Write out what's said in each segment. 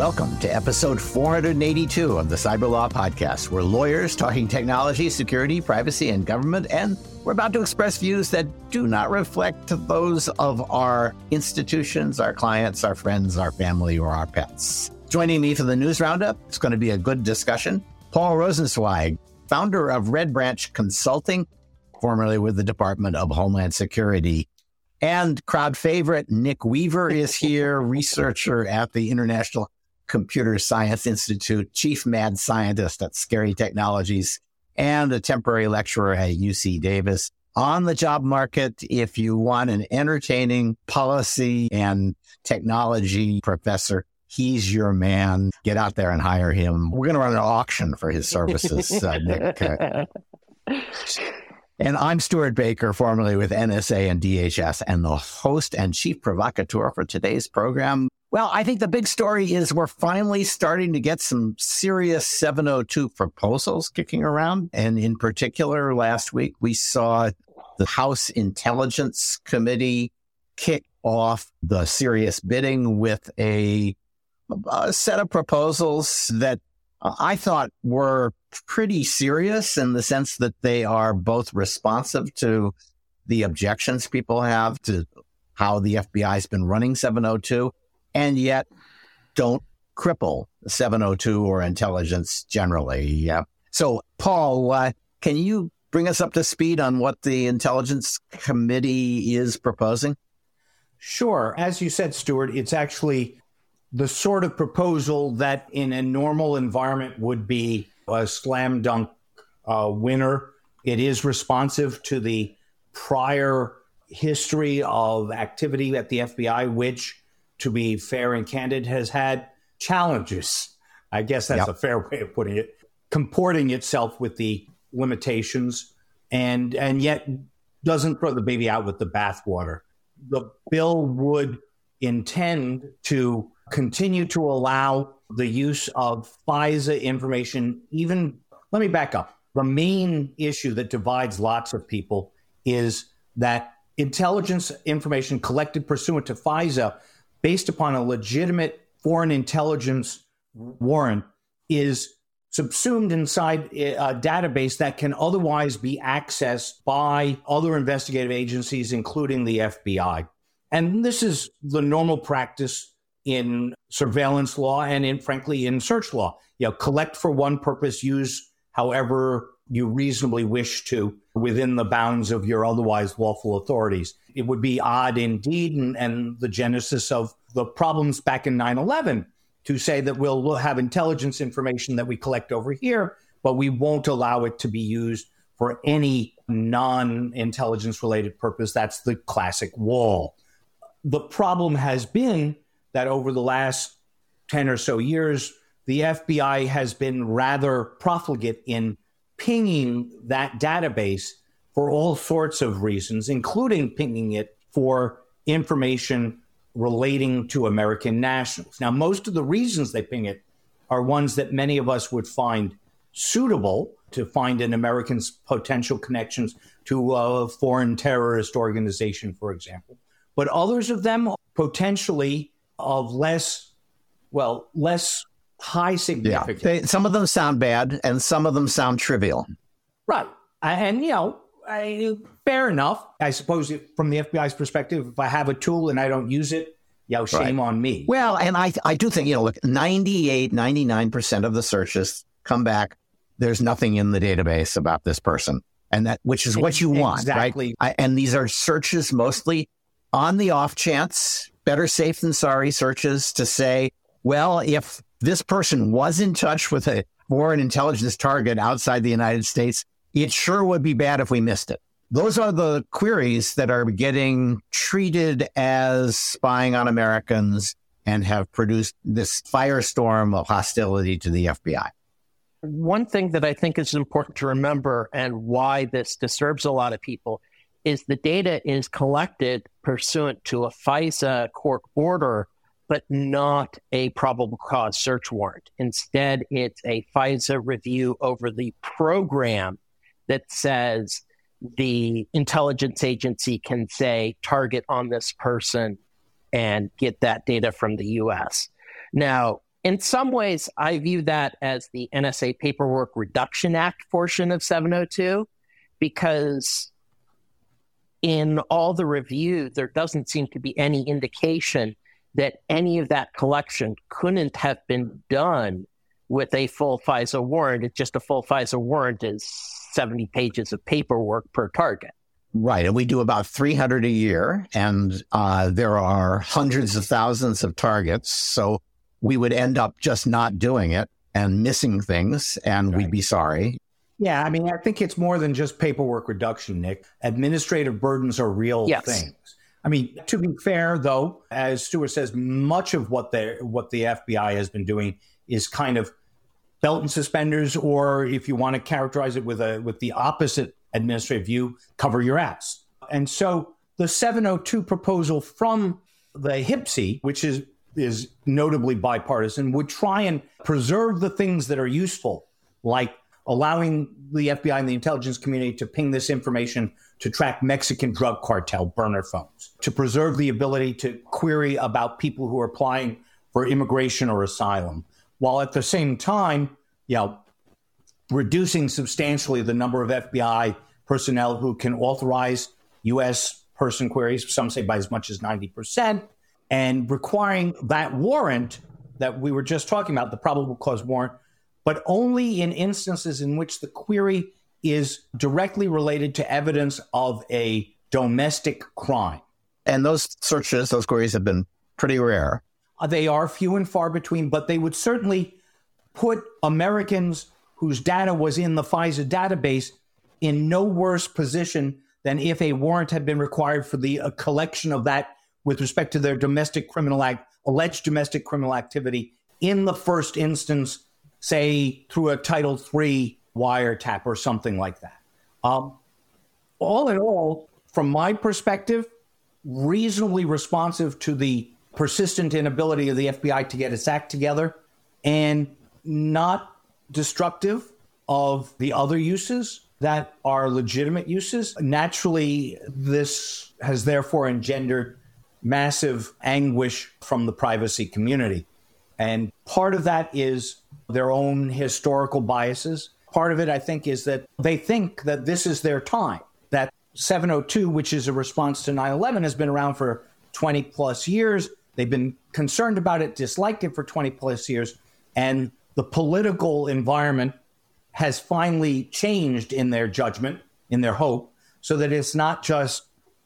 Welcome to episode 482 of the Cyberlaw Podcast. We're lawyers talking technology, security, privacy, and government, and we're about to express views that do not reflect those of our institutions, our clients, our friends, our family, or our pets. Joining me for the news roundup, it's going to be a good discussion. Paul Rosenzweig, founder of Red Branch Consulting, formerly with the Department of Homeland Security. And crowd favorite Nick Weaver is here, researcher at the International Computer Science Institute, chief mad scientist at Scary Technologies, and a temporary lecturer at UC Davis. On the job market, if you want an entertaining policy and technology professor, he's your man. Get out there and hire him. We're going to run an auction for his services, uh, Nick. And I'm Stewart Baker, formerly with NSA and DHS, and the host and chief provocateur for today's program. Well, I think the big story is we're finally starting to get some serious 702 proposals kicking around. And in particular, last week we saw the House Intelligence Committee kick off the serious bidding with a, a set of proposals that I thought were pretty serious in the sense that they are both responsive to the objections people have to how the FBI has been running 702 and yet don't cripple 702 or intelligence generally. Yeah. So, Paul, uh, can you bring us up to speed on what the Intelligence Committee is proposing? Sure. As you said, Stewart, it's actually the sort of proposal that in a normal environment would be a slam dunk uh, winner. It is responsive to the prior history of activity at the FBI, which, to be fair and candid, has had challenges. I guess that's yep. a fair way of putting it, comporting itself with the limitations and and yet doesn't throw the baby out with the bathwater. The bill would intend to continue to allow the use of FISA information, even, let me back up. The main issue that divides lots of people is that intelligence information collected pursuant to FISA, based upon a legitimate foreign intelligence warrant, is subsumed inside a database that can otherwise be accessed by other investigative agencies, including the FBI. And this is the normal practice in surveillance law and in frankly in search law. You know, collect for one purpose, use however you reasonably wish to within the bounds of your otherwise lawful authorities. It would be odd indeed, and, and the genesis of the problems back in 9 11 to say that we'll, have intelligence information that we collect over here, but we won't allow it to be used for any non intelligence related purpose. That's the classic wall. The problem has been that over the last 10 or so years, the FBI has been rather profligate in pinging that database for all sorts of reasons, including pinging it for information relating to American nationals. Now, most of the reasons they ping it are ones that many of us would find suitable to find an American's potential connections to a foreign terrorist organization, for example. But others of them potentially of less, well, less high significance. Yeah. They, some of them sound bad and some of them sound trivial. Right. And, you know, I, fair enough. I suppose from the FBI's perspective, if I have a tool and I don't use it, you shame right. on me. Well, and I, I do think, you know, look, 98, 99% of the searches come back. There's nothing in the database about this person. And that, which is what you want, exactly. right? I, and these are searches mostly on the off chance better safe than sorry searches to say, well, if this person was in touch with a foreign intelligence target outside the United States, it sure would be bad if we missed it. Those are the queries that are getting treated as spying on Americans and have produced this firestorm of hostility to the FBI. One thing that I think is important to remember and why this disturbs a lot of people is the data is collected pursuant to a FISA court order, but not a probable cause search warrant. Instead, it's a FISA review over the program that says the intelligence agency can say target on this person and get that data from the US. Now, in some ways, I view that as the NSA Paperwork Reduction Act portion of 702 because in all the review, there doesn't seem to be any indication that any of that collection couldn't have been done with a full FISA warrant. It's just a full FISA warrant is 70 pages of paperwork per target. Right. And we do about 300 a year, and uh, there are hundreds of thousands of targets. So we would end up just not doing it and missing things, and right. we'd be sorry. Yeah, I mean, I think it's more than just paperwork reduction, Nick. Administrative burdens are real yes. things. I mean, to be fair, though, as Stewart says, much of what the what the FBI has been doing is kind of belt and suspenders, or if you want to characterize it with a with the opposite administrative view, cover your ass. And so the 702 proposal from the HPSCI, which is is notably bipartisan, would try and preserve the things that are useful, like allowing the FBI and the intelligence community to ping this information to track Mexican drug cartel burner phones, to preserve the ability to query about people who are applying for immigration or asylum, while at the same time, you know, reducing substantially the number of FBI personnel who can authorize U.S. person queries, some say by as much as 90%, and requiring that warrant that we were just talking about, the probable cause warrant, but only in instances in which the query is directly related to evidence of a domestic crime. And those searches, those queries have been pretty rare. Uh, they are few and far between, but they would certainly put Americans whose data was in the FISA database in no worse position than if a warrant had been required for the uh, collection of that with respect to their domestic criminal act, alleged domestic criminal activity in the first instance, say through a Title III wiretap or something like that. Um, all in all, from my perspective, reasonably responsive to the persistent inability of the FBI to get its act together and not destructive of the other uses that are legitimate uses. Naturally, this has therefore engendered massive anguish from the privacy community. And part of that is their own historical biases. Part of it, I think, is that they think that this is their time, that 702, which is a response to 9 11, has been around for 20 plus years. They've been concerned about it, disliked it for 20 plus years. And the political environment has finally changed in their judgment, in their hope, so that it's not just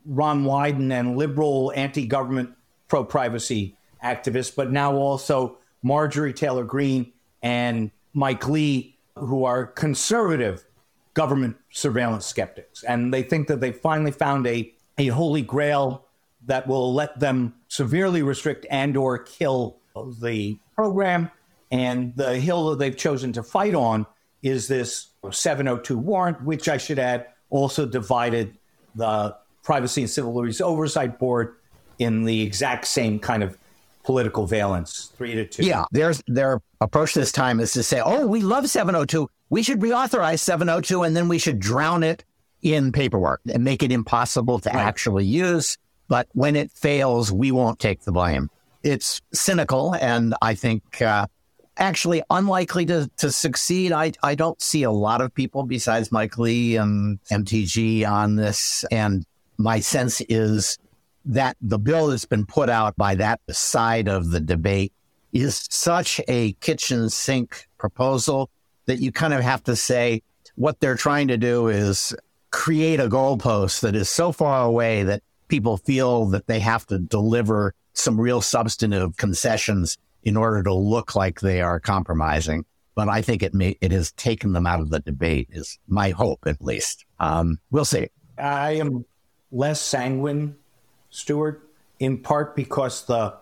Ron Wyden and liberal anti government pro privacy activists, but now also Marjorie Taylor Greene and Mike Lee, who are conservative government surveillance skeptics. And they think that they finally found a, a holy grail that will let them severely restrict and or kill the program. And the hill that they've chosen to fight on is this 702 warrant, which I should add also divided the Privacy and Civil Liberties Oversight Board in the exact same kind of political valence, three to two. Yeah, there's their approach this time is to say, "Oh, we love 702. We should reauthorize 702, and then we should drown it in paperwork and make it impossible to right. actually use. But when it fails, we won't take the blame." It's cynical, and I think uh, actually unlikely to, to succeed. I, I don't see a lot of people besides Mike Lee and MTG on this. And my sense is that the bill that's been put out by that side of the debate is such a kitchen sink proposal that you kind of have to say what they're trying to do is create a goalpost that is so far away that people feel that they have to deliver some real substantive concessions in order to look like they are compromising. But I think it may, it has taken them out of the debate is my hope, at least. Um, we'll see. I am less sanguine, Stewart, in part because the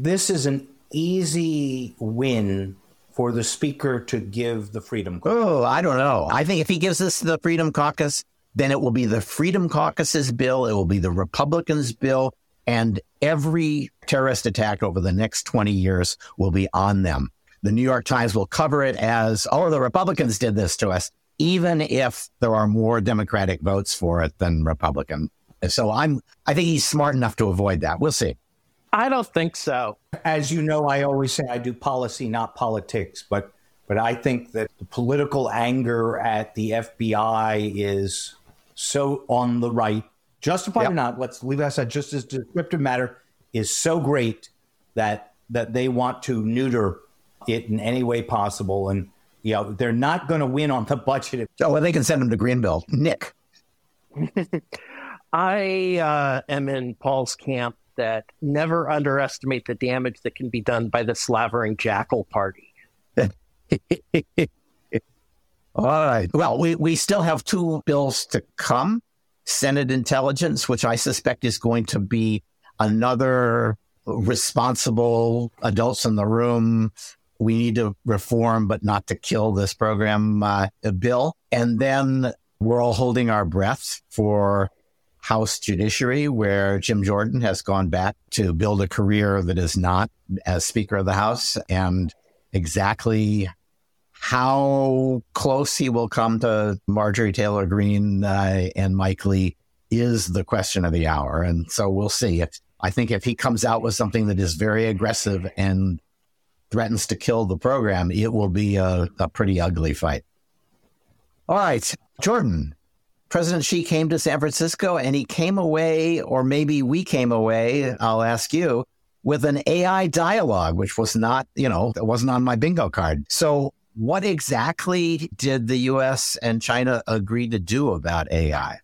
this is an easy win for the speaker to give the Freedom Caucus. Oh, I don't know. I think if he gives this to the Freedom Caucus, then it will be the Freedom Caucus's bill. It will be the Republicans' bill. And every terrorist attack over the next 20 years will be on them. The New York Times will cover it as, oh, the Republicans did this to us, even if there are more Democratic votes for it than Republican. So I'm, I think he's smart enough to avoid that. We'll see. I don't think so. As you know, I always say I do policy, not politics, but but I think that the political anger at the FBI is so on the right, justified yep. or not. Let's leave that aside. Just as descriptive matter is so great that that they want to neuter it in any way possible, and you know they're not going to win on the budget. Oh, well, they can send them to Greenville. Nick, I uh, am in Paul's camp that never underestimate the damage that can be done by the slavering jackal party. All right. Well, we, we still have two bills to come Senate intelligence, which I suspect is going to be another responsible adults in the room. We need to reform, but not to kill this program uh, bill. And then we're all holding our breaths for House Judiciary, where Jim Jordan has gone back to build a career that is not as Speaker of the House and exactly how close he will come to Marjorie Taylor Greene uh, and Mike Lee is the question of the hour. And so we'll see. If, I think if he comes out with something that is very aggressive and threatens to kill the program, it will be a, a pretty ugly fight. All right, Jordan. President Xi came to San Francisco and he came away, or maybe we came away, I'll ask you, with an AI dialogue, which was not, you know, it wasn't on my bingo card. So what exactly did the US and China agree to do about AI?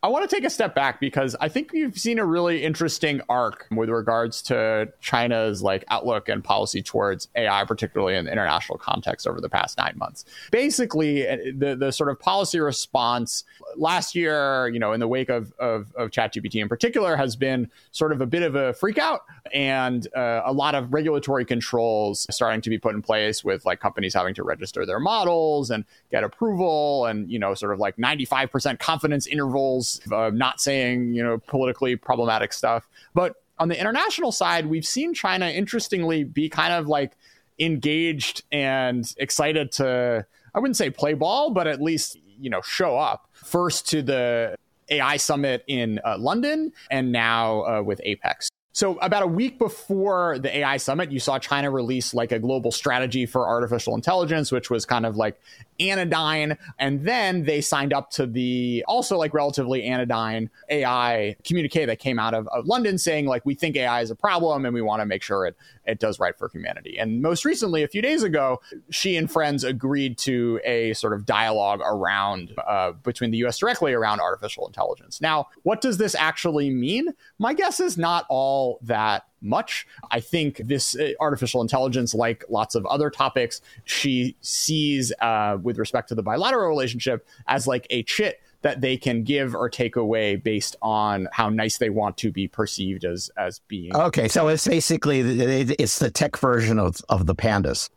I want to take a step back because I think you've seen a really interesting arc with regards to China's like outlook and policy towards AI, particularly in the international context over the past nine months. Basically, uh, the the sort of policy response last year, you know, in the wake of of, of ChatGPT in particular, has been sort of a bit of a freakout and uh, a lot of regulatory controls starting to be put in place with like companies having to register their models and get approval and you know sort of like 95% confidence intervals uh, not saying you know politically problematic stuff. But on the international side we've seen china interestingly be kind of like engaged and excited to i wouldn't say play ball but at least you know show up first to the AI summit in uh, London and now uh, with APEC. So, about a week before the AI summit, you saw China release like a global strategy for artificial intelligence, which was kind of like anodyne. And then they signed up to the also like relatively anodyne AI communique that came out of, of London saying, like, we think AI is a problem and we want to make sure it, it does right for humanity. And most recently, a few days ago, Xi and friends agreed to a sort of dialogue around uh, between the US directly around artificial intelligence. Now, what does this actually mean? My guess is not all that much. I think this uh, artificial intelligence, like lots of other topics, Xi sees uh, with respect to the bilateral relationship as like a chit that they can give or take away based on how nice they want to be perceived as as being. Okay, so it's basically it's the tech version of of the pandas.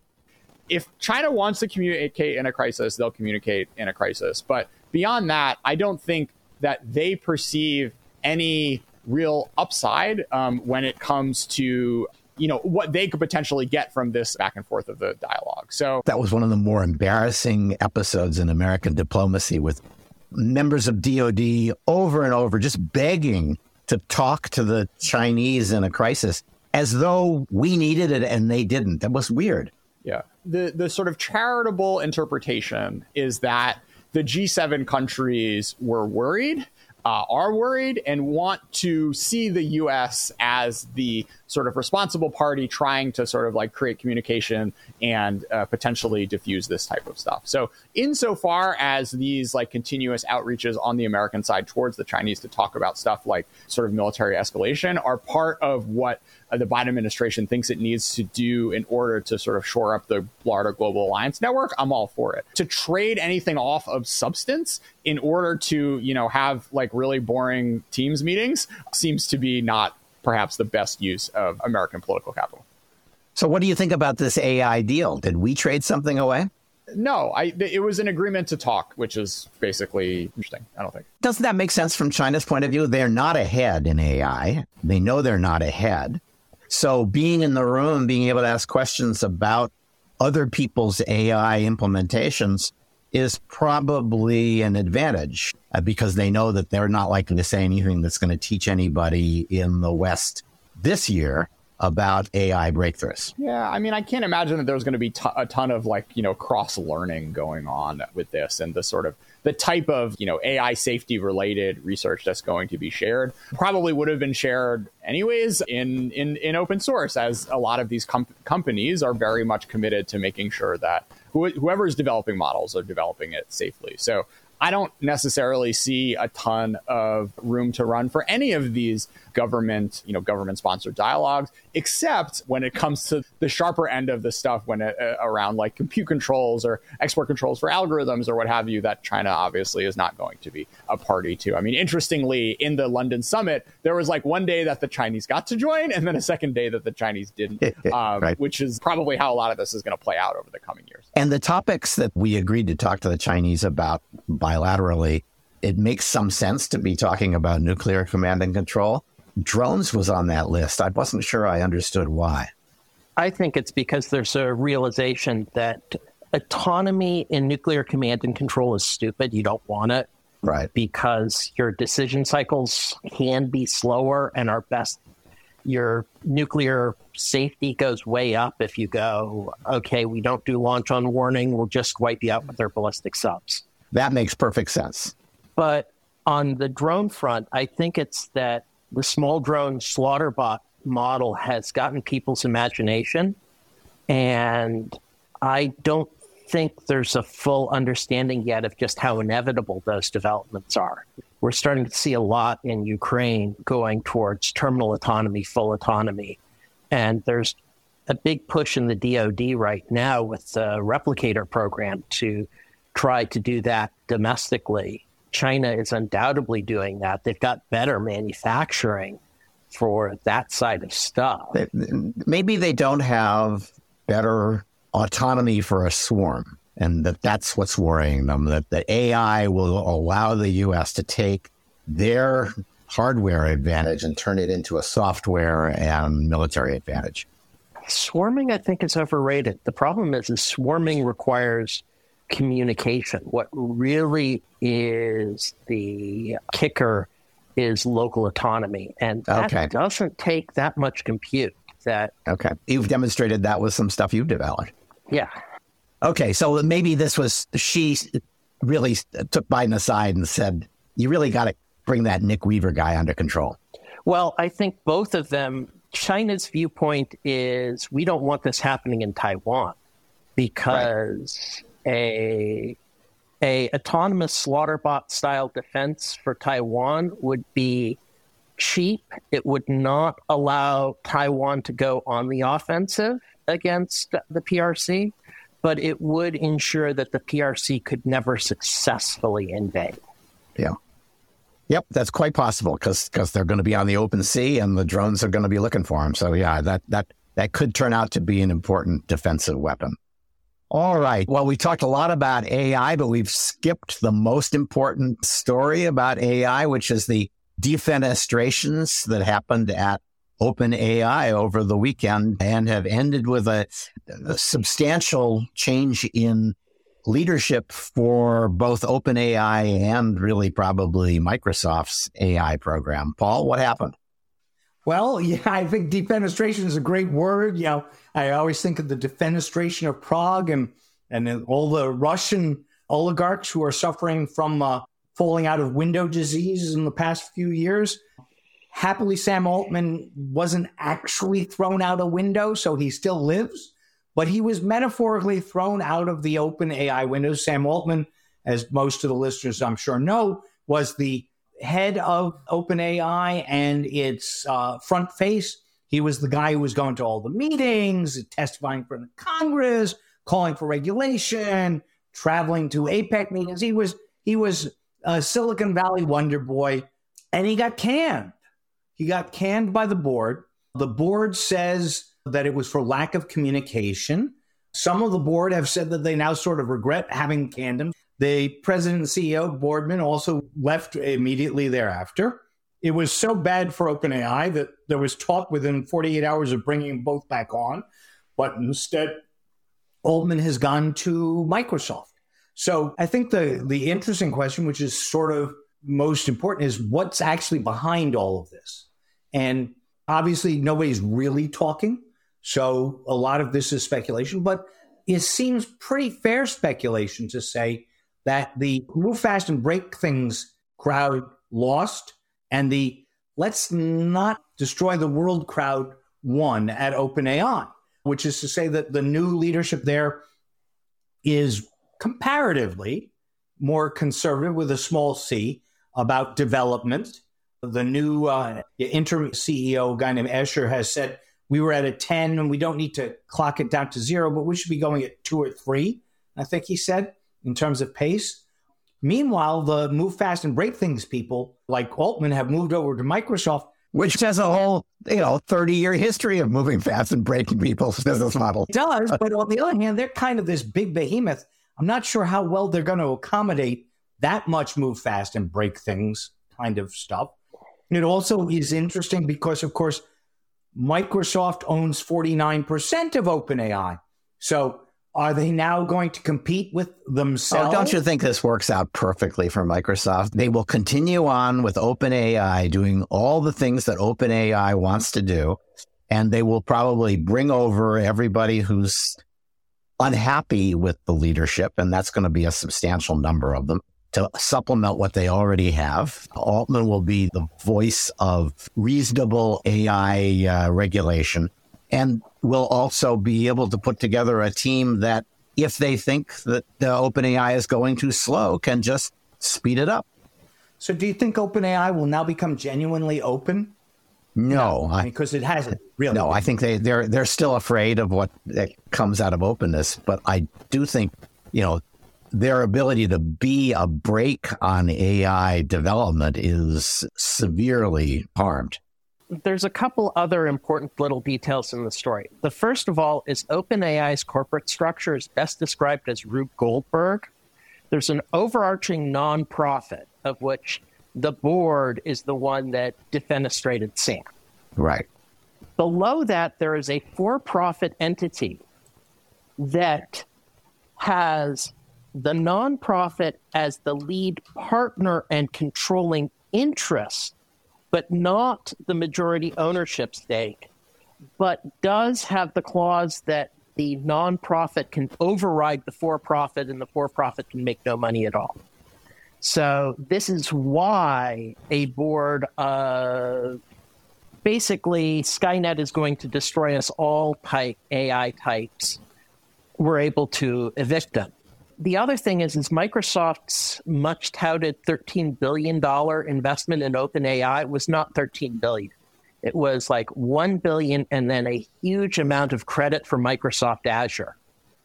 If China wants to communicate in a crisis, they'll communicate in a crisis. But beyond that, I don't think that they perceive any real upside um, when it comes to you know what they could potentially get from this back and forth of the dialogue. So that was one of the more embarrassing episodes in American diplomacy with members of DoD over and over just begging to talk to the Chinese in a crisis as though we needed it and they didn't. That was weird. Yeah. The the sort of charitable interpretation is that the G7 countries were worried uh, are worried and want to see the U.S. as the sort of responsible party trying to sort of like create communication and uh, potentially diffuse this type of stuff. So, insofar as these like continuous outreaches on the American side towards the Chinese to talk about stuff like sort of military escalation are part of what uh, the Biden administration thinks it needs to do in order to sort of shore up the broader global alliance network, I'm all for it. To trade anything off of substance in order to, you know, have like really boring teams meetings seems to be not perhaps the best use of American political capital. So, what do you think about this AI deal? Did we trade something away? No, I, it was an agreement to talk, which is basically interesting. I don't think. Doesn't that make sense from China's point of view? They're not ahead in AI. They know they're not ahead. So being in the room, being able to ask questions about other people's AI implementations is probably an advantage uh, because they know that they're not likely to say anything that's going to teach anybody in the West this year about AI breakthroughs. Yeah, I mean, I can't imagine that there's going to be t- a ton of like, you know, cross learning going on with this and the sort of the type of, you know, AI safety related research that's going to be shared probably would have been shared anyways in in in open source as a lot of these com- companies are very much committed to making sure that wh- whoever is developing models are developing it safely. So I don't necessarily see a ton of room to run for any of these government, you know, government sponsored dialogues, except when it comes to the sharper end of the stuff when it, uh, around like compute controls or export controls for algorithms or what have you that China obviously is not going to be a party to. I mean, interestingly, in the London summit, there was like one day that the Chinese got to join and then a second day that the Chinese didn't, um, right. which is probably how a lot of this is going to play out over the coming years. And the topics that we agreed to talk to the Chinese about bilaterally, it makes some sense to be talking about nuclear command and control drones was on that list. I wasn't sure I understood why. I think it's because there's a realization that autonomy in nuclear command and control is stupid. You don't want it. Right. Because your decision cycles can be slower and are best. Your nuclear safety goes way up if you go, okay, we don't do launch on warning, we'll just wipe you out with our ballistic subs. That makes perfect sense. But on the drone front, I think it's that the small drone slaughterbot model has gotten people's imagination. And I don't think there's a full understanding yet of just how inevitable those developments are. We're starting to see a lot in Ukraine going towards terminal autonomy, full autonomy. And there's a big push in the DoD right now with the replicator program to try to do that domestically. China is undoubtedly doing that. They've got better manufacturing for that side of stuff. Maybe they don't have better autonomy for a swarm, and that that's what's worrying them. That the AI will allow the U.S. to take their hardware advantage and turn it into a software and military advantage. Swarming, I think, is overrated. The problem is, is swarming requires communication. What really is the kicker is local autonomy. And that okay. doesn't take that much compute. That Okay. You've demonstrated that with some stuff you've developed. Yeah. Okay. So maybe this was, Xi really took Biden aside and said, you really got to bring that Nick Weaver guy under control. Well, I think both of them, China's viewpoint is we don't want this happening in Taiwan because right. A a autonomous slaughterbot style defense for Taiwan would be cheap. It would not allow Taiwan to go on the offensive against the PRC, but it would ensure that the PRC could never successfully invade. Yeah. Yep, that's quite possible because because they're going to be on the open sea and the drones are going to be looking for them. So yeah, that that that could turn out to be an important defensive weapon. All right. Well, we talked a lot about AI, but we've skipped the most important story about AI, which is the defenestrations that happened at OpenAI over the weekend and have ended with a, a substantial change in leadership for both OpenAI and really probably Microsoft's AI program. Paul, what happened? Well, yeah, I think defenestration is a great word. You know, I always think of the defenestration of Prague and and all the Russian oligarchs who are suffering from uh, falling out of window disease in the past few years. Happily, Sam Altman wasn't actually thrown out a window, so he still lives, but he was metaphorically thrown out of the OpenAI window. Sam Altman, as most of the listeners I'm sure know, was the head of OpenAI and its uh, front face. He was the guy who was going to all the meetings, testifying for the Congress, calling for regulation, traveling to APEC meetings. He was he was a Silicon Valley wonder boy, and he got canned. He got canned by the board. The board says that it was for lack of communication. Some of the board have said that they now sort of regret having canned him. The president and CEO, Brockman, also left immediately thereafter. It was so bad for OpenAI that there was talk within 48 hours of bringing both back on, but instead, Altman has gone to Microsoft. So I think the the interesting question, which is sort of most important, is what's actually behind all of this. And Obviously, nobody's really talking. So a lot of this is speculation, but it seems pretty fair speculation to say that the move fast and break things crowd lost and the let's not destroy the world crowd won at OpenAI, which is to say that the new leadership there is comparatively more conservative with a small c about development. The new uh, interim CEO, guy named Escher, has said we were at a 10 and we don't need to clock it down to zero, but we should be going at two or three, I think he said, in terms of pace. Meanwhile, the move fast and break things people like Altman have moved over to Microsoft. Which has a whole, you know, 30 year history of moving fast and breaking people's business model. It does, but on the other hand, they're kind of this big behemoth. I'm not sure how well they're going to accommodate that much move fast and break things kind of stuff. It also is interesting because, of course, Microsoft owns 49% of OpenAI. So are they now going to compete with themselves? Oh, don't you think this works out perfectly for Microsoft? They will continue on with OpenAI doing all the things that OpenAI wants to do. And they will probably bring over everybody who's unhappy with the leadership. And that's going to be a substantial number of them to supplement what they already have. Altman will be the voice of reasonable AI uh, regulation and we'll also be able to put together a team that, if they think that the OpenAI is going too slow, can just speed it up. So, do you think OpenAI will now become genuinely open? No, I, because it hasn't really. No, I think they they're they're still afraid of what comes out of openness. But I do think you know their ability to be a brake on AI development is severely harmed. There's a couple other important little details in the story. The first of all is OpenAI's corporate structure is best described as Rube Goldberg. There's an overarching nonprofit of which the board is the one that defenestrated Sam. Right. Below that, there is a for profit entity that has the nonprofit as the lead partner and controlling interest, but not the majority ownership stake, but does have the clause that the nonprofit can override the for profit and the for profit can make no money at all. So, this is why a board of basically Skynet is going to destroy us all type AI types were able to evict them the other thing is, is Microsoft's much touted $13 billion investment in OpenAI was not 13 billion. It was like 1 billion and then a huge amount of credit for Microsoft Azure.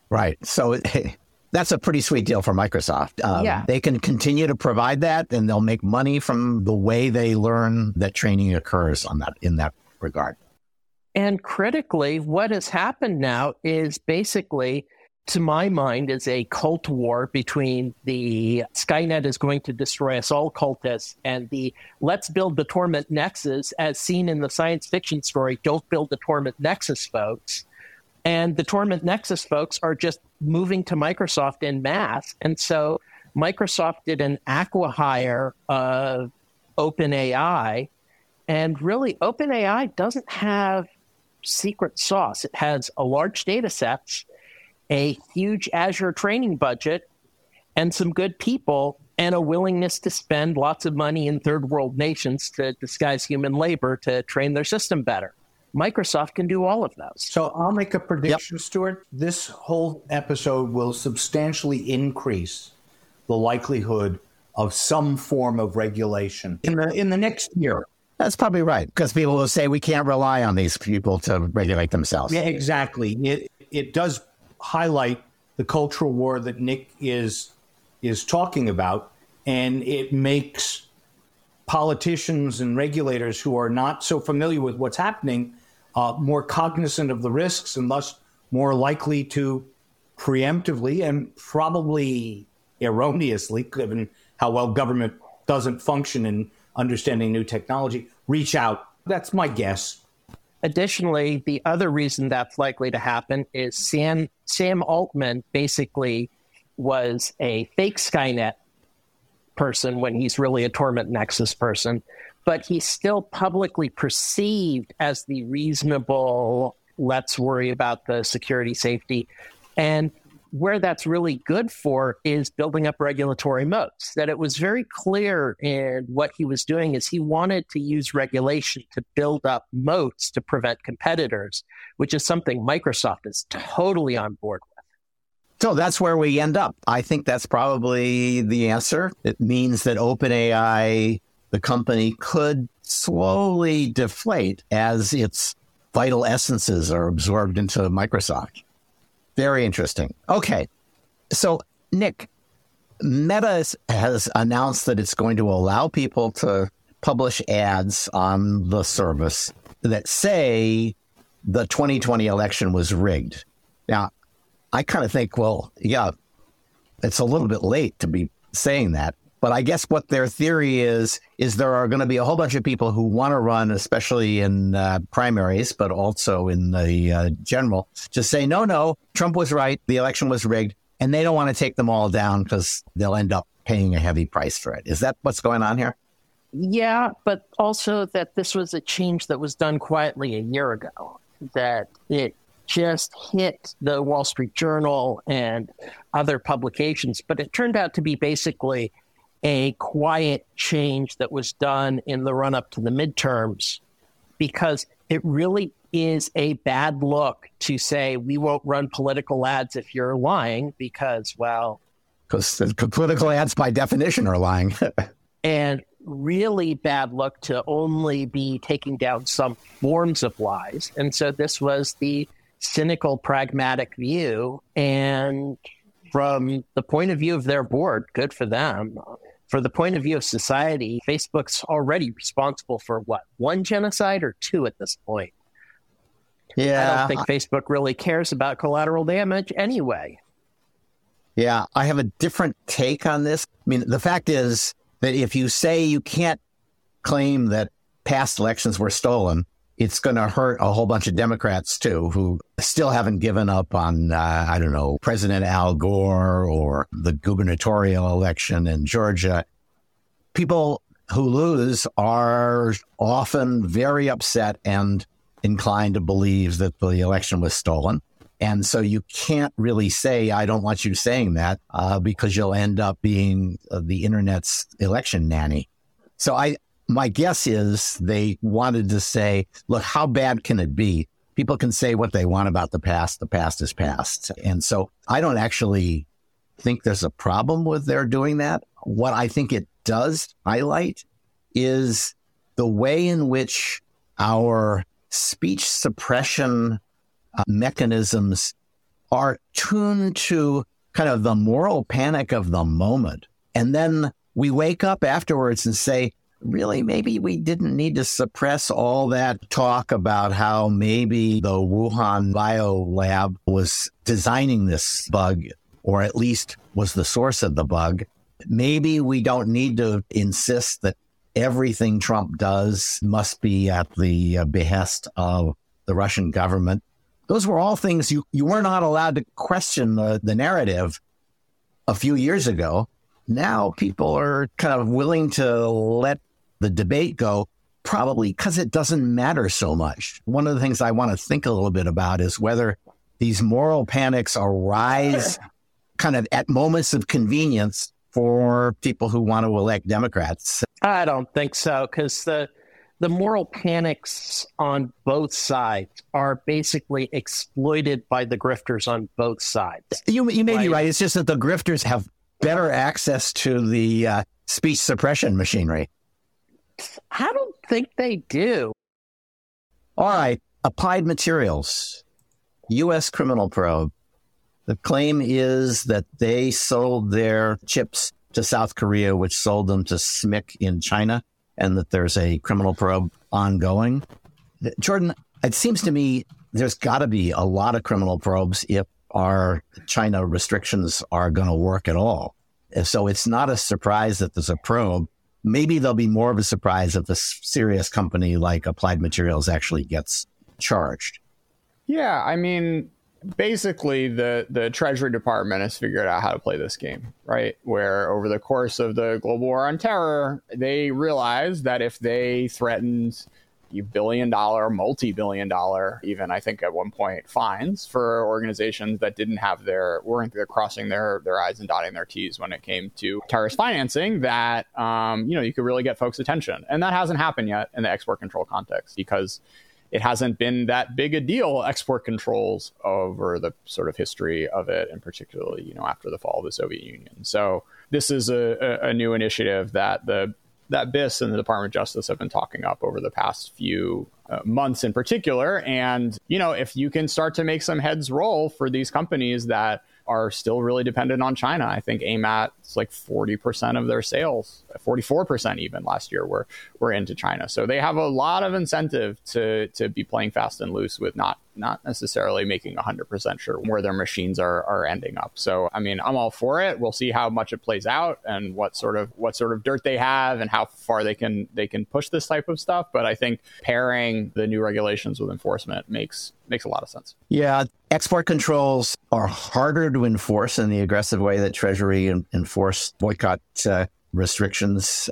Right. So that's a pretty sweet deal for Microsoft. Um, yeah. They can continue to provide that and they'll make money from the way they learn that training occurs on that in that regard. And critically, what has happened now is basically to my mind, is a cult war between the Skynet is going to destroy us all cultists and the let's build the Torment Nexus, as seen in the science fiction story, don't build the Torment Nexus folks. And the Torment Nexus folks are just moving to Microsoft in mass. And so Microsoft did an acquihire of OpenAI. And really, OpenAI doesn't have secret sauce. It has a large data sets a huge Azure training budget and some good people and a willingness to spend lots of money in third world nations to disguise human labor to train their system better. Microsoft can do all of those. So I'll make a prediction, yep. Stewart. This whole episode will substantially increase the likelihood of some form of regulation in the in the next year. That's probably right because people will say we can't rely on these people to regulate themselves. Yeah, exactly. It it does highlight the cultural war that Nick is is talking about, and it makes politicians and regulators who are not so familiar with what's happening uh, more cognizant of the risks and thus more likely to preemptively and probably erroneously, given how well government doesn't function in understanding new technology, reach out. That's my guess. Additionally, the other reason that's likely to happen is Sam, Sam Altman basically was a fake Skynet person when he's really a torment nexus person, but he's still publicly perceived as the reasonable, let's worry about the security safety. And where that's really good for is building up regulatory moats. That it was very clear in what he was doing is he wanted to use regulation to build up moats to prevent competitors, which is something Microsoft is totally on board with. So that's where we end up. I think that's probably the answer. It means that OpenAI, the company, could slowly deflate as its vital essences are absorbed into Microsoft. Very interesting. Okay. So, Nick, Meta has announced that it's going to allow people to publish ads on the service that say the 2020 election was rigged. Now, I kind of think, well, yeah, it's a little bit late to be saying that. But I guess what their theory is is there are going to be a whole bunch of people who want to run, especially in uh, primaries, but also in the uh, general, to say no, no, Trump was right, the election was rigged, and they don't want to take them all down because they'll end up paying a heavy price for it. Is that what's going on here? Yeah, but also that this was a change that was done quietly a year ago. That it just hit the Wall Street Journal and other publications, but it turned out to be basically a quiet change that was done in the run up to the midterms because it really is a bad look to say we won't run political ads if you're lying because, well, because political ads by definition are lying. and really bad look to only be taking down some forms of lies. And so this was the cynical, pragmatic view. And from the point of view of their board, good for them. For the point of view of society, Facebook's already responsible for what, one genocide or two at this point? Yeah. I don't think Facebook really cares about collateral damage anyway. Yeah, I have a different take on this. I mean, the fact is that if you say you can't claim that past elections were stolen, it's going to hurt a whole bunch of Democrats too, who still haven't given up on, uh, I don't know, President Al Gore or the gubernatorial election in Georgia. People who lose are often very upset and inclined to believe that the election was stolen. And so you can't really say, I don't want you saying that, uh, because you'll end up being uh, the internet's election nanny. So I, my guess is they wanted to say, look, how bad can it be? People can say what they want about the past. The past is past. And so I don't actually think there's a problem with their doing that. What I think it does highlight is the way in which our speech suppression uh, mechanisms are tuned to kind of the moral panic of the moment. And then we wake up afterwards and say, really, maybe we didn't need to suppress all that talk about how maybe the Wuhan bio lab was designing this bug, or at least was the source of the bug. Maybe we don't need to insist that everything Trump does must be at the uh, behest of the Russian government. Those were all things you, you were not allowed to question the, the narrative a few years ago. Now people are kind of willing to let the debate go, probably because it doesn't matter so much. One of the things I want to think a little bit about is whether these moral panics arise kind of at moments of convenience for people who want to elect Democrats. I don't think so because the the moral panics on both sides are basically exploited by the grifters on both sides. You, you may be right. It's just that the grifters have better access to the uh, speech suppression machinery. I don't think they do. All right. Applied Materials, U.S. criminal probe. The claim is that they sold their chips to South Korea, which sold them to SMIC in China, and that there's a criminal probe ongoing. Jordan, it seems to me there's got to be a lot of criminal probes if our China restrictions are going to work at all. So it's not a surprise that there's a probe maybe there'll be more of a surprise if a serious company like Applied Materials actually gets charged. Yeah, I mean, basically the the Treasury Department has figured out how to play this game, right? Where over the course of the global war on terror, they realized that if they threatened billion dollar, multi billion dollar, even I think at one point fines for organizations that didn't have their weren't crossing their their I's and dotting their T's when it came to terrorist financing. That um, you know you could really get folks' attention, and that hasn't happened yet in the export control context because it hasn't been that big a deal export controls over the sort of history of it and particularly you know after the fall of the soviet union so this is a, a, new initiative that the that BIS and the Department of Justice have been talking up over the past few uh, months in particular. And, you know, if you can start to make some heads roll for these companies that are still really dependent on China. I think AMAT is like 40% of their sales, 44% even last year were, were into China. So they have a lot of incentive to, to be playing fast and loose with not, not necessarily making 100% sure where their machines are, are ending up. So, I mean, I'm all for it. We'll see how much it plays out and what sort of, what sort of dirt they have and how far they can, they can push this type of stuff. But I think pairing the new regulations with enforcement makes, makes a lot of sense. Yeah. Export controls are harder to enforce in the aggressive way that Treasury enforced boycott uh, restrictions,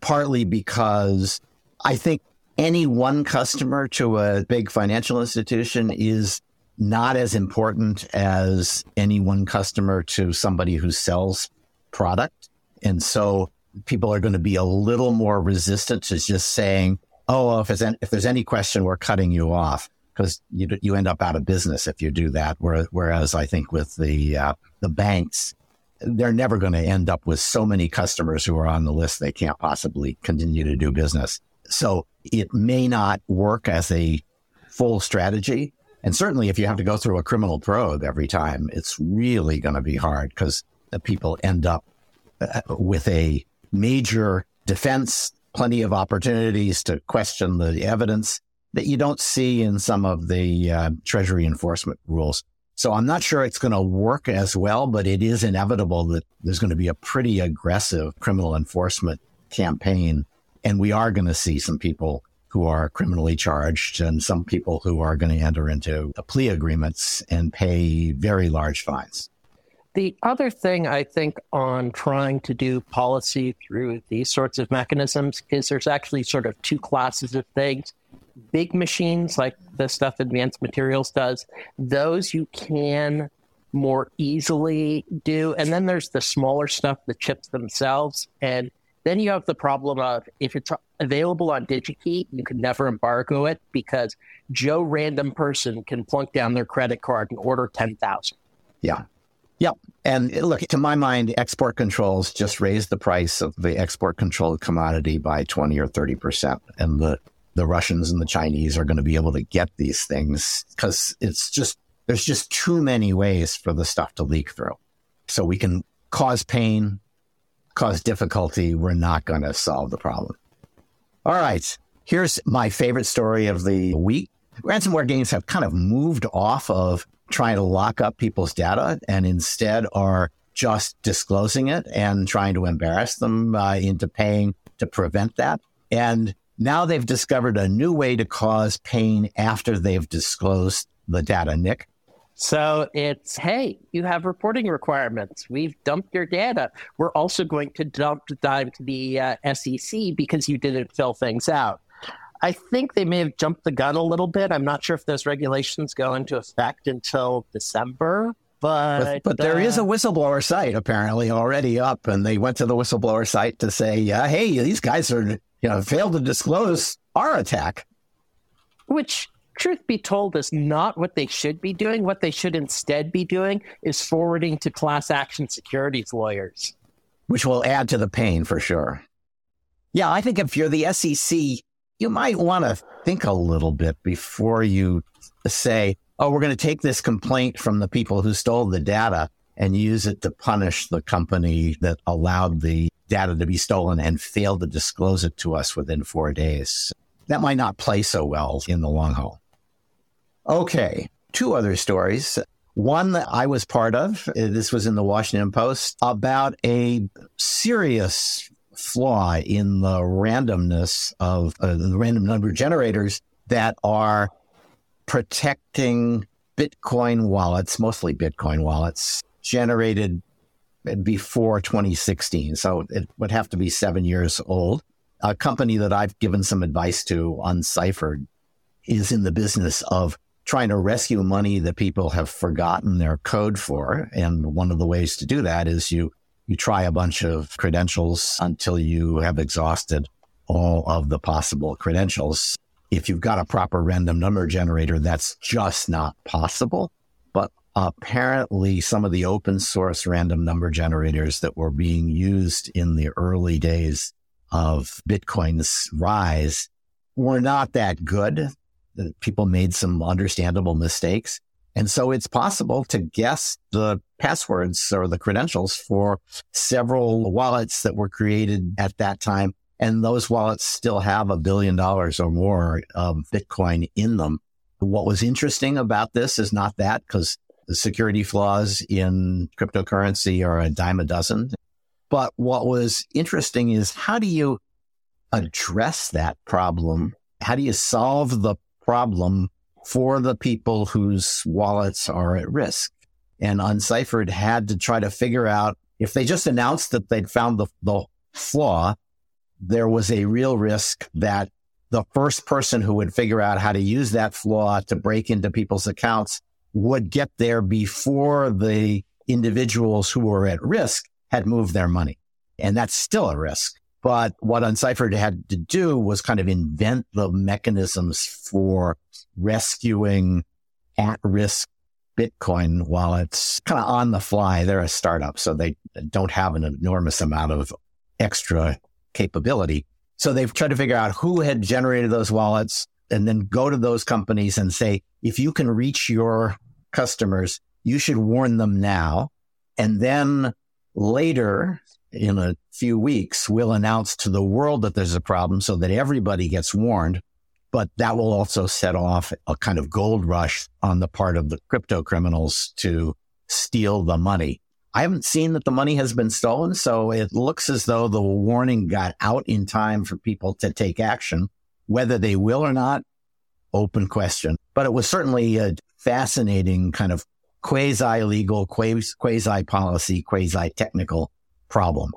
partly because I think any one customer to a big financial institution is not as important as any one customer to somebody who sells product. And so people are going to be a little more resistant to just saying, oh, if, if there's any question, we're cutting you off because you, you end up out of business if you do that. Whereas I think with the, uh, the banks, they're never going to end up with so many customers who are on the list they can't possibly continue to do business. So it may not work as a full strategy. And certainly if you have to go through a criminal probe every time, it's really going to be hard because people end up uh, with a major defense, plenty of opportunities to question the evidence that you don't see in some of the uh, Treasury enforcement rules. So I'm not sure it's going to work as well, but it is inevitable that there's going to be a pretty aggressive criminal enforcement campaign. And we are going to see some people who are criminally charged and some people who are going to enter into plea agreements and pay very large fines. The other thing I think on trying to do policy through these sorts of mechanisms is there's actually sort of two classes of things big machines like the stuff Advanced Materials does, those you can more easily do. And then there's the smaller stuff, the chips themselves. And then you have the problem of if it's available on DigiKey, you can never embargo it because Joe random person can plunk down their credit card and order 10,000. Yeah. Yep. And look, to my mind, export controls just raise the price of the export controlled commodity by 20 or 30%. And the the Russians and the Chinese are going to be able to get these things because it's just, there's just too many ways for the stuff to leak through. So we can cause pain, cause difficulty. We're not going to solve the problem. All right. Here's my favorite story of the week. Ransomware games have kind of moved off of trying to lock up people's data and instead are just disclosing it and trying to embarrass them uh, into paying to prevent that. And now they've discovered a new way to cause pain after they've disclosed the data, Nick. So it's, hey, you have reporting requirements. We've dumped your data. We're also going to dump dive to the uh, SEC because you didn't fill things out. I think they may have jumped the gun a little bit. I'm not sure if those regulations go into effect until December. But, but, but there uh, is a whistleblower site apparently already up, and they went to the whistleblower site to say, uh, "Hey, these guys are you know, failed to disclose our attack. Which, truth be told, is not what they should be doing. What they should instead be doing is forwarding to class action securities lawyers. Which will add to the pain for sure. Yeah, I think if you're the SEC, you might want to think a little bit before you say, oh, we're going to take this complaint from the people who stole the data and use it to punish the company that allowed the data to be stolen and failed to disclose it to us within four days. That might not play so well in the long haul. Okay, two other stories. One that I was part of, uh, this was in the Washington Post, about a serious flaw in the randomness of uh, the random number generators that are protecting Bitcoin wallets, mostly Bitcoin wallets, generated before 2016. So it would have to be seven years old. A company that I've given some advice to, Unciphered, is in the business of trying to rescue money that people have forgotten their code for. And one of the ways to do that is you you try a bunch of credentials until you have exhausted all of the possible credentials. If you've got a proper random number generator, that's just not possible. But apparently, some of the open source random number generators that were being used in the early days of Bitcoin's rise were not that good. People made some understandable mistakes. And so it's possible to guess the passwords or the credentials for several wallets that were created at that time. And those wallets still have a billion dollars or more of Bitcoin in them. What was interesting about this is not that because the security flaws in cryptocurrency are a dime a dozen. But what was interesting is how do you address that problem? How do you solve the problem for the people whose wallets are at risk. And Unciphered had to try to figure out if they just announced that they'd found the, the flaw, there was a real risk that the first person who would figure out how to use that flaw to break into people's accounts would get there before the individuals who were at risk had moved their money. And that's still a risk. But what Unciphered had to do was kind of invent the mechanisms for rescuing at risk Bitcoin wallets kind of on the fly. They're a startup, so they don't have an enormous amount of extra capability. So they've tried to figure out who had generated those wallets and then go to those companies and say, if you can reach your customers, you should warn them now. And then later in a few weeks, we'll announce to the world that there's a problem so that everybody gets warned. But that will also set off a kind of gold rush on the part of the crypto criminals to steal the money. I haven't seen that the money has been stolen, so it looks as though the warning got out in time for people to take action. Whether they will or not, open question. But it was certainly a fascinating kind of quasi legal, quasi policy, quasi technical problem.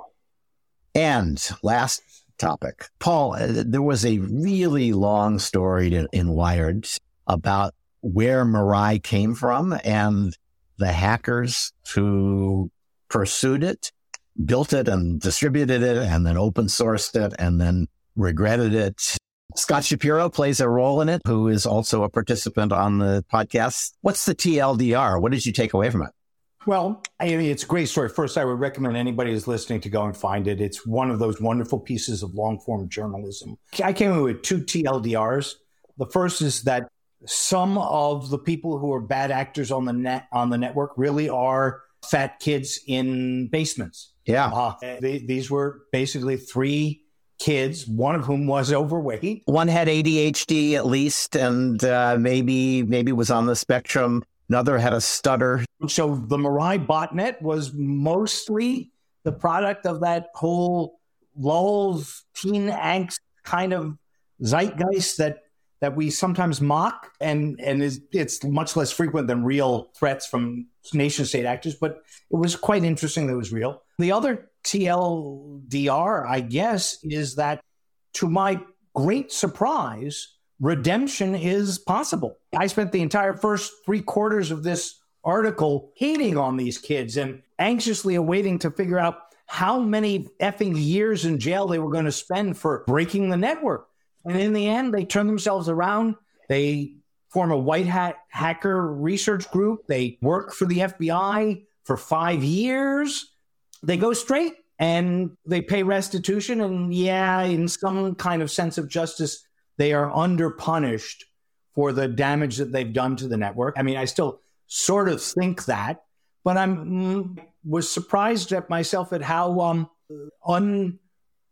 And last topic, Paul, uh, there was a really long story in, in Wired about where Mirai came from and the hackers who pursued it, built it and distributed it and then open sourced it and then regretted it. Scott Shapiro plays a role in it, who is also a participant on the podcast. What's the TLDR? What did you take away from it? Well, I mean, it's a great story. First, I would recommend anybody who's listening to go and find it. It's one of those wonderful pieces of long form journalism. I came in with two TLDRs. The first is that some of the people who are bad actors on the net on the network really are fat kids in basements. Yeah, uh, they, these were basically three kids, one of whom was overweight. One had ADHD at least, and uh, maybe maybe was on the spectrum. Another had a stutter. So the Mirai botnet was mostly the product of that whole lulz teen angst kind of zeitgeist that that we sometimes mock and and is, it's much less frequent than real threats from nation state actors but it was quite interesting that it was real the other tldr i guess is that to my great surprise redemption is possible. I spent the entire first three quarters of this article hating on these kids and anxiously awaiting to figure out how many effing years in jail they were going to spend for breaking the network. And in the end, they turn themselves around. They form a white hat hacker research group. They work for the FBI for five years. They go straight and they pay restitution. And yeah, in some kind of sense of justice, they are underpunished for the damage that they've done to the network. I mean, I still sort of think that, but I'm mm, was surprised at myself at how um, un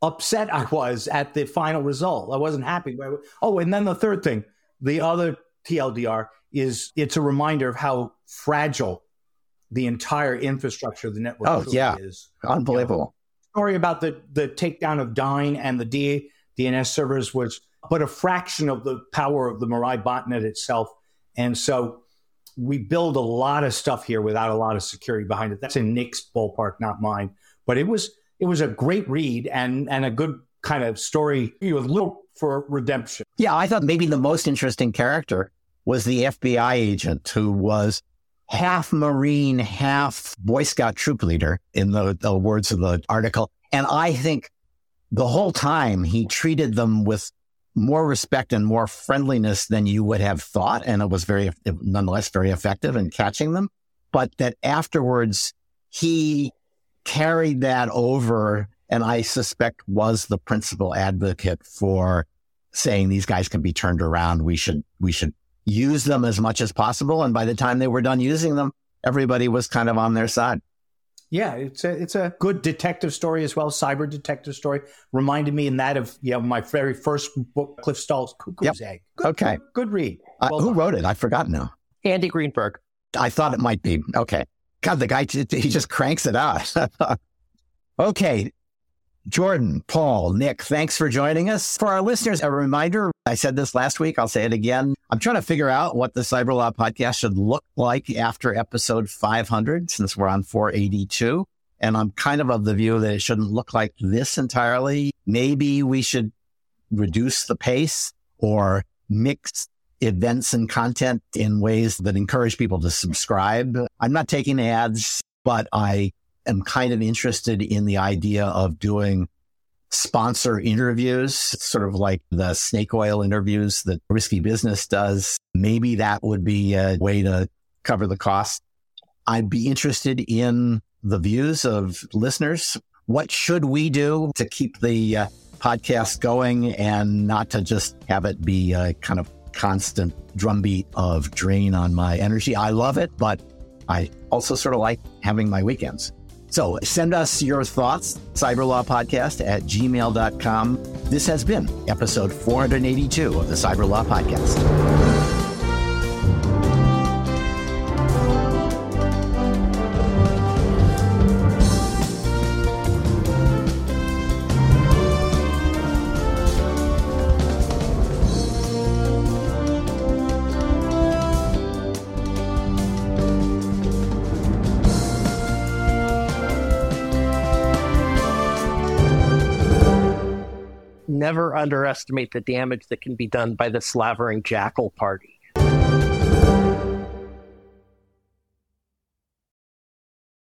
upset I was at the final result. I wasn't happy. Oh, and then the third thing, the other TLDR is it's a reminder of how fragile the entire infrastructure of the network oh, yeah. is. Unbelievable. You know, story about the the takedown of Dyn and the D, DNS servers was but a fraction of the power of the Mirai botnet itself. And so we build a lot of stuff here without a lot of security behind it. That's in Nick's ballpark, not mine. But it was it was a great read and and a good kind of story with little for redemption. Yeah, I thought maybe the most interesting character was the FBI agent who was half Marine, half Boy Scout troop leader, in the, the words of the article. And I think the whole time he treated them with more respect and more friendliness than you would have thought. And it was very, nonetheless, very effective in catching them. But that afterwards, he carried that over and I suspect was the principal advocate for saying these guys can be turned around. We should, we should use them as much as possible. And by the time they were done using them, everybody was kind of on their side. Yeah, it's a it's a good detective story as well, cyber detective story. Reminded me in that of you know my very first book, Cliff Stoll's Cuckoo's yep. Egg. Good, okay, good, good read. Well uh, who wrote it? I forgot now. Andy Greenberg. I thought it might be. Okay. God, the guy he just cranks it out. okay, Jordan, Paul, Nick, thanks for joining us. For our listeners, a reminder I said this last week, I'll say it again. I'm trying to figure out what the Cyberlaw podcast should look like after episode 500, since we're on 482. And I'm kind of of the view that it shouldn't look like this entirely. Maybe we should reduce the pace or mix events and content in ways that encourage people to subscribe. I'm not taking ads, but I am kind of interested in the idea of doing sponsor interviews, sort of like the snake oil interviews that Risky Business does. Maybe that would be a way to cover the cost. I'd be interested in the views of listeners. What should we do to keep the uh, podcast going and not to just have it be a kind of constant drumbeat of drain on my energy? I love it, but I also sort of like having my weekends. So send us your thoughts, cyberlawpodcast at gmail.com. This has been episode 482 of the Cyberlaw Podcast. Never underestimate the damage that can be done by the slavering jackal party.